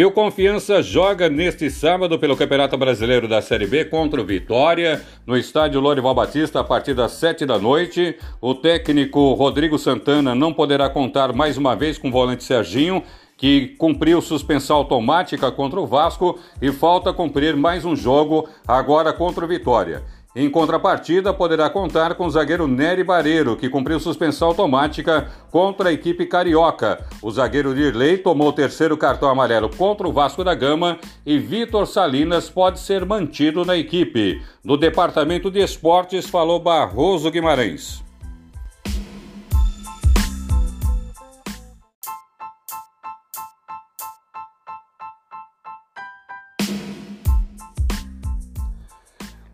E o Confiança joga neste sábado pelo Campeonato Brasileiro da Série B contra o Vitória, no estádio Lorival Batista, a partir das 7 da noite. O técnico Rodrigo Santana não poderá contar mais uma vez com o volante Serginho, que cumpriu suspensão automática contra o Vasco e falta cumprir mais um jogo agora contra o Vitória. Em contrapartida, poderá contar com o zagueiro Nery Bareiro, que cumpriu suspensão automática contra a equipe carioca. O zagueiro Dirley tomou o terceiro cartão amarelo contra o Vasco da Gama e Vitor Salinas pode ser mantido na equipe. Do Departamento de Esportes falou Barroso Guimarães.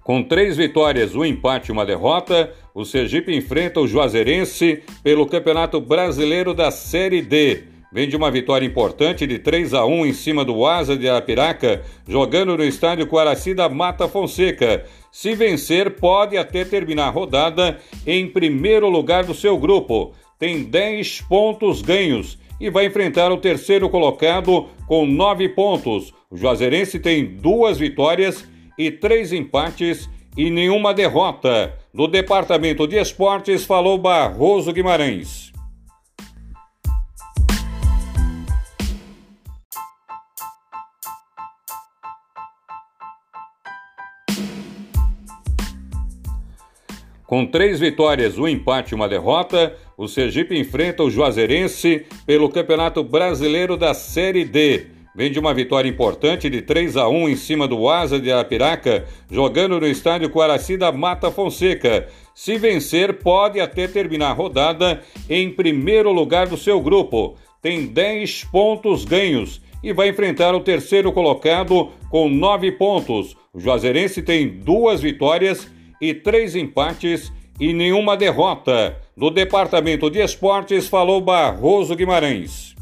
Com três vitórias, um empate e uma derrota, o Sergipe enfrenta o Juazeirense pelo Campeonato Brasileiro da Série D. Vem de uma vitória importante de 3 a 1 em cima do Asa de Arapiraca, jogando no estádio Quaraci da Mata Fonseca. Se vencer, pode até terminar a rodada em primeiro lugar do seu grupo. Tem 10 pontos ganhos e vai enfrentar o terceiro colocado com 9 pontos. O Juazeirense tem duas vitórias e três empates e nenhuma derrota. Do Departamento de Esportes falou Barroso Guimarães. Com três vitórias, um empate e uma derrota, o Sergipe enfrenta o Juazeirense pelo Campeonato Brasileiro da Série D vem de uma vitória importante de 3 a 1 em cima do Asa de Arapiraca, jogando no estádio Quaraci da Mata Fonseca. Se vencer, pode até terminar a rodada em primeiro lugar do seu grupo. Tem 10 pontos ganhos e vai enfrentar o terceiro colocado com 9 pontos. O Juazeirense tem duas vitórias e três empates e nenhuma derrota. Do Departamento de Esportes falou Barroso Guimarães.